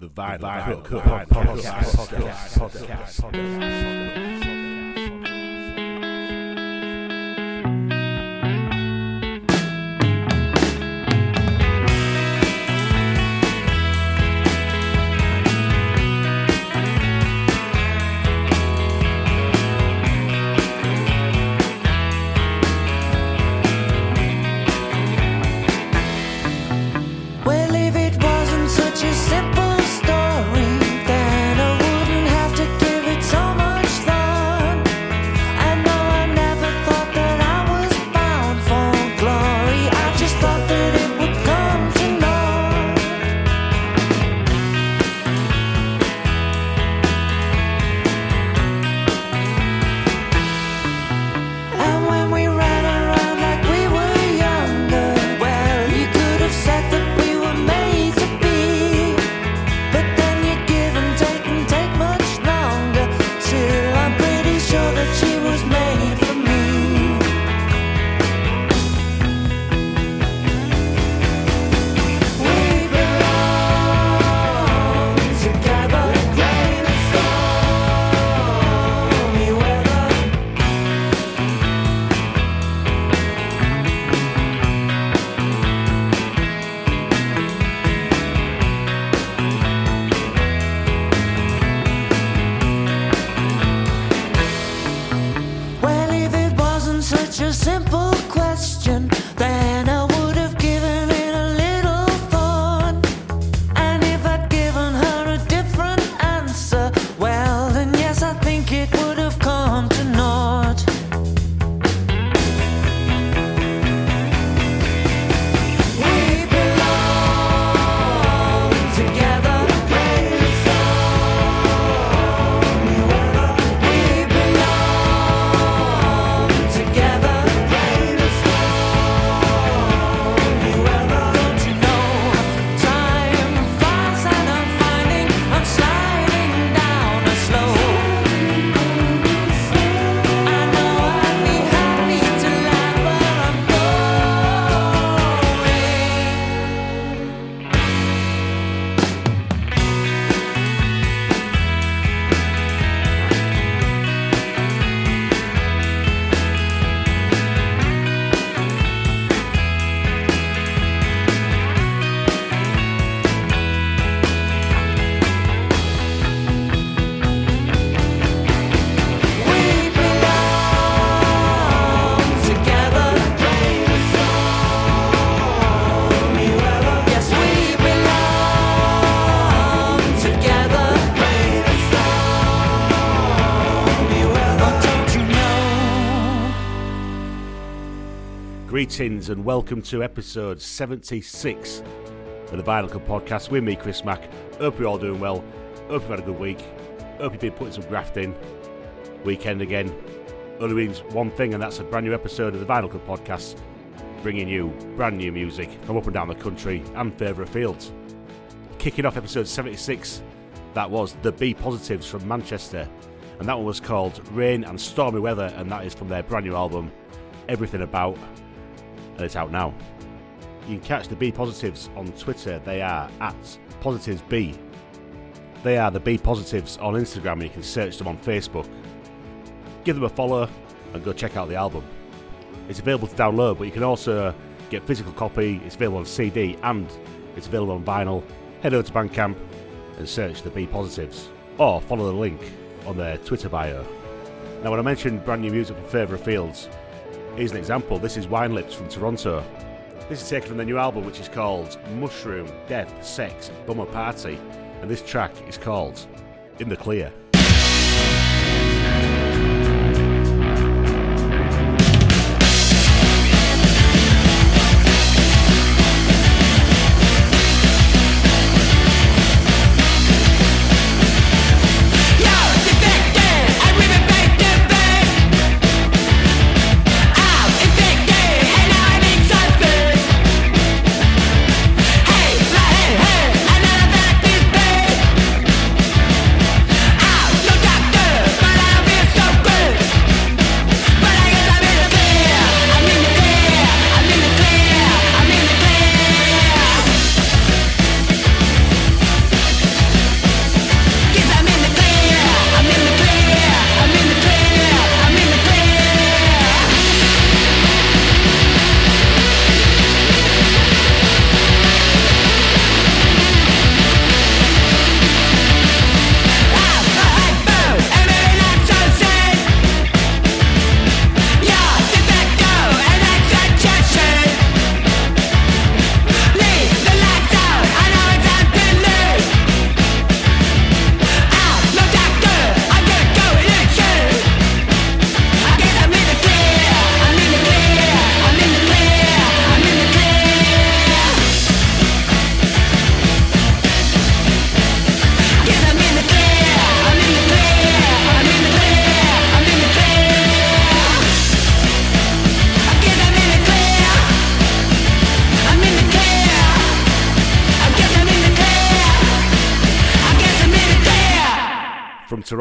The Vinyl Cut Podcast. Greetings and welcome to episode 76 of the Vinyl Cut Podcast with me, Chris Mack. Hope you're all doing well. Hope you've had a good week. Hope you've been putting some graft in. Weekend again. Only means one thing, and that's a brand new episode of the Vinyl Cut Podcast, bringing you brand new music from up and down the country and further afield. Kicking off episode 76, that was The Be Positives from Manchester, and that one was called Rain and Stormy Weather, and that is from their brand new album, Everything About, and it's out now. You can catch the Be Positives on Twitter. They are at Positives B. They are the Be Positives on Instagram, and you can search them on Facebook. Give them a follow and go check out the album. It's available to download, but you can also get physical copy. It's available on CD and it's available on vinyl. Head over to Bandcamp and search the Be Positives, or follow the link on their Twitter bio. Now, when I mentioned brand new music from further afields, here's an example. This is Wine Lips from Toronto. This is taken from their new album, which is called Mushroom, Death, Sex, Bummer Party, and this track is called In the Clear.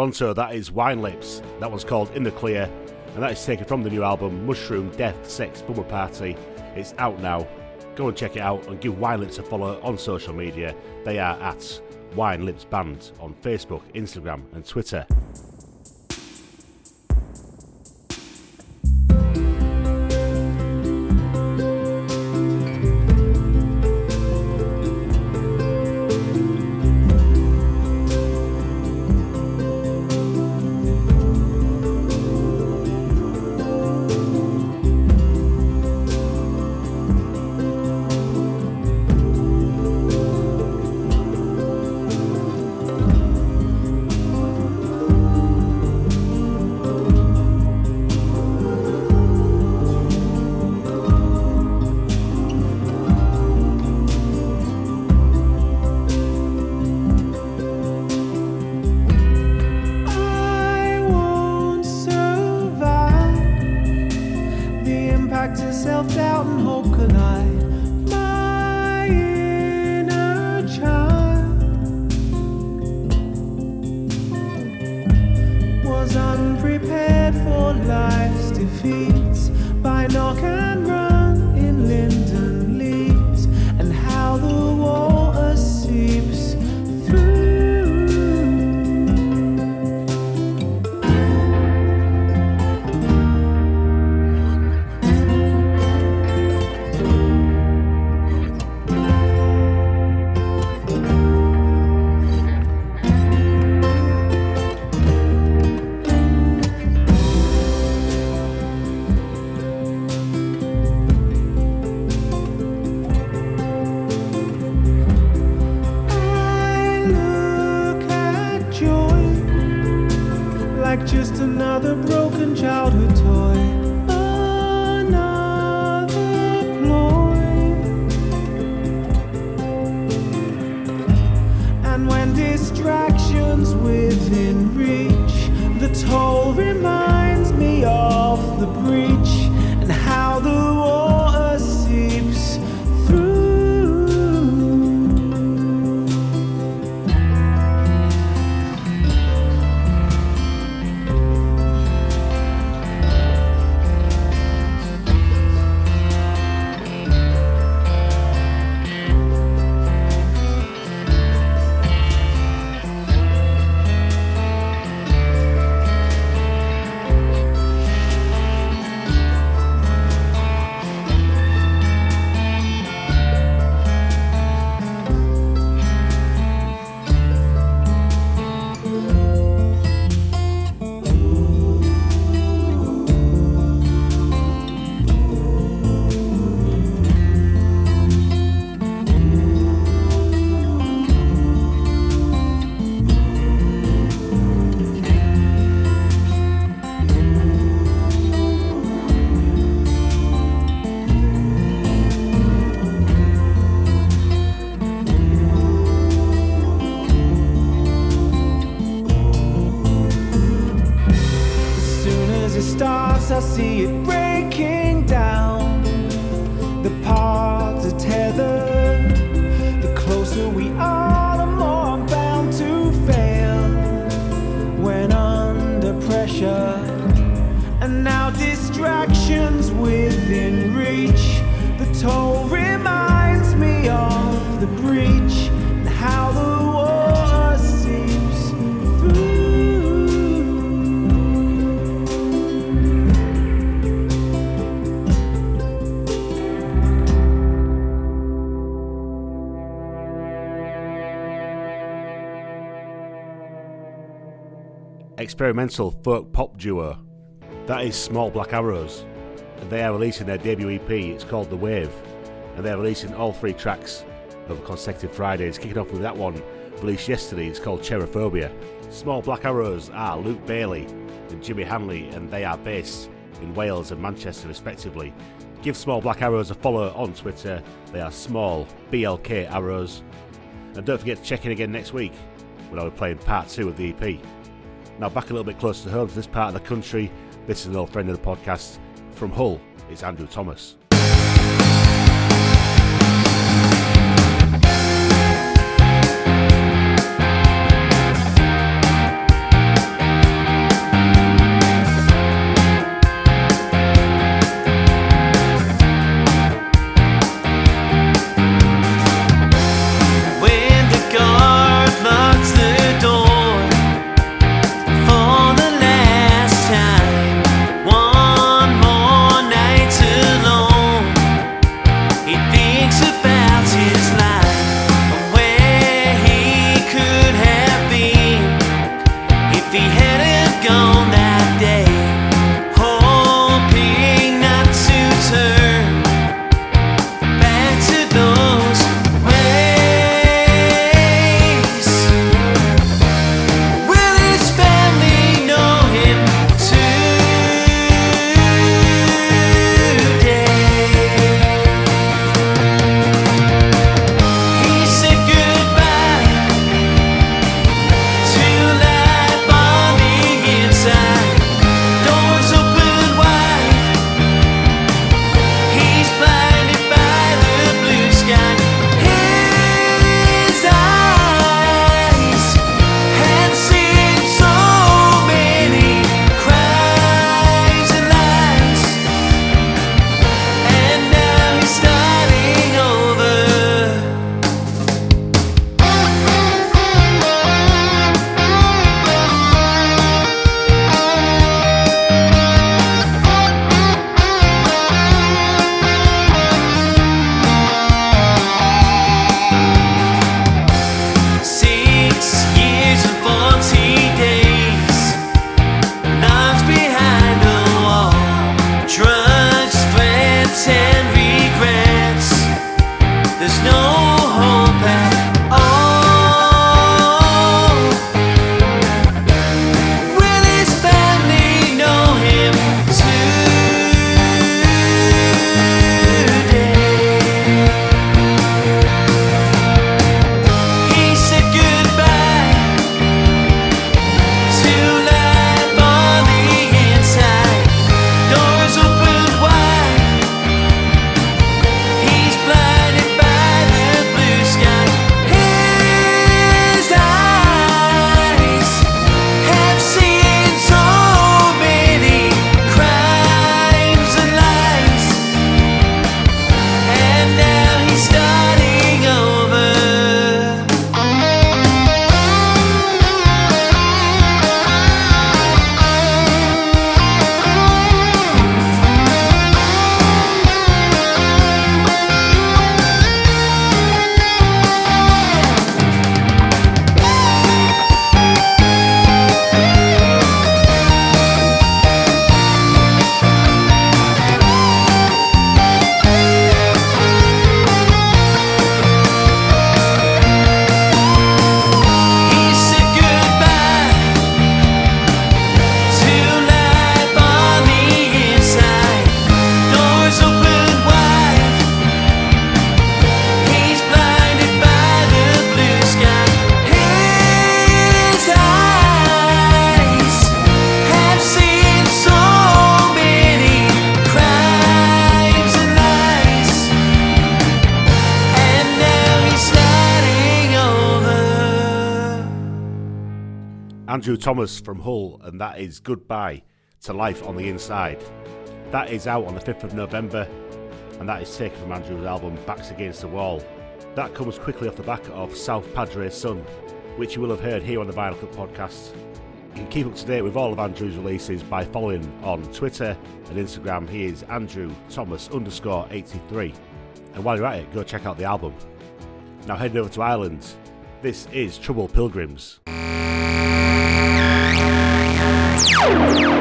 Toronto, that is Wine Lips. That one's called In the Clear, and that is taken from the new album Mushroom Death Sex Bummer Party. It's out now. Go and check it out and give Wine Lips a follow on social media. They are at Wine Lips Band on Facebook, Instagram, and Twitter. Of self doubt and hope collide. My inner child was unprepared for life's defeats by knock experimental folk pop duo. That is Small Black Arrows, and they are releasing their debut EP. It's called The Wave, and they're releasing all three tracks over consecutive Fridays. Kicking off with that one released yesterday. It's called Cherophobia. Small Black Arrows are Luke Bailey and Jimmy Hanley, and they are based in Wales and Manchester, respectively. Give Small Black Arrows a follow on Twitter. They are small BLK Arrows. And don't forget to check in again next week when I'll be playing part two of the EP. Now, back a little bit closer to home to this part of the country, this is an old friend of the podcast. From Hull, it's Andrew Thomas. Andrew Thomas from Hull, and that is Goodbye to Life on the Inside. That is out on the 5th of November, and that is taken from Andrew's album Backs Against the Wall. That comes quickly off the back of South Padre Sun, which you will have heard here on the Vinyl Cut podcast. You can keep up to date with all of Andrew's releases by following on Twitter and Instagram. He is Andrew Thomas underscore 83. And while you're at it, go check out the album. Now heading over to Ireland, this is Trouble Pilgrims. Música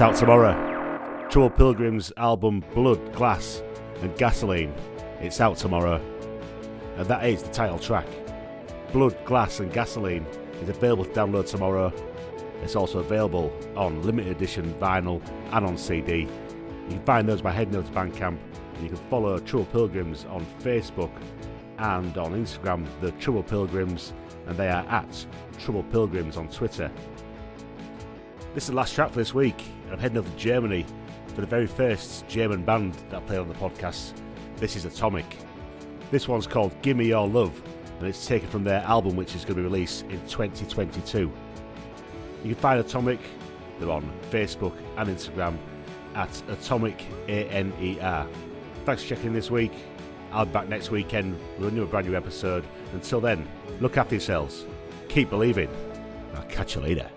Out tomorrow. Trouble Pilgrims album Blood, Glass and Gasoline. It's out tomorrow. And that is the title track. Blood, Glass and Gasoline is available to download tomorrow. It's also available on limited edition vinyl and on CD. You can find those by heading over to Bandcamp and you can follow Trouble Pilgrims on Facebook and on Instagram, the Trouble Pilgrims, and they are at Trouble Pilgrims on Twitter. This is the last track for this week. I'm heading over to Germany for the very first German band that I played on the podcast. This is Atomic. This one's called Gimme Your Love, and it's taken from their album, which is going to be released in 2022. You can find Atomic, they're on Facebook and Instagram at Atomic A N E R. Thanks for checking in this week. I'll be back next weekend with a new brand new episode. Until then, look after yourselves, keep believing, and I'll catch you later.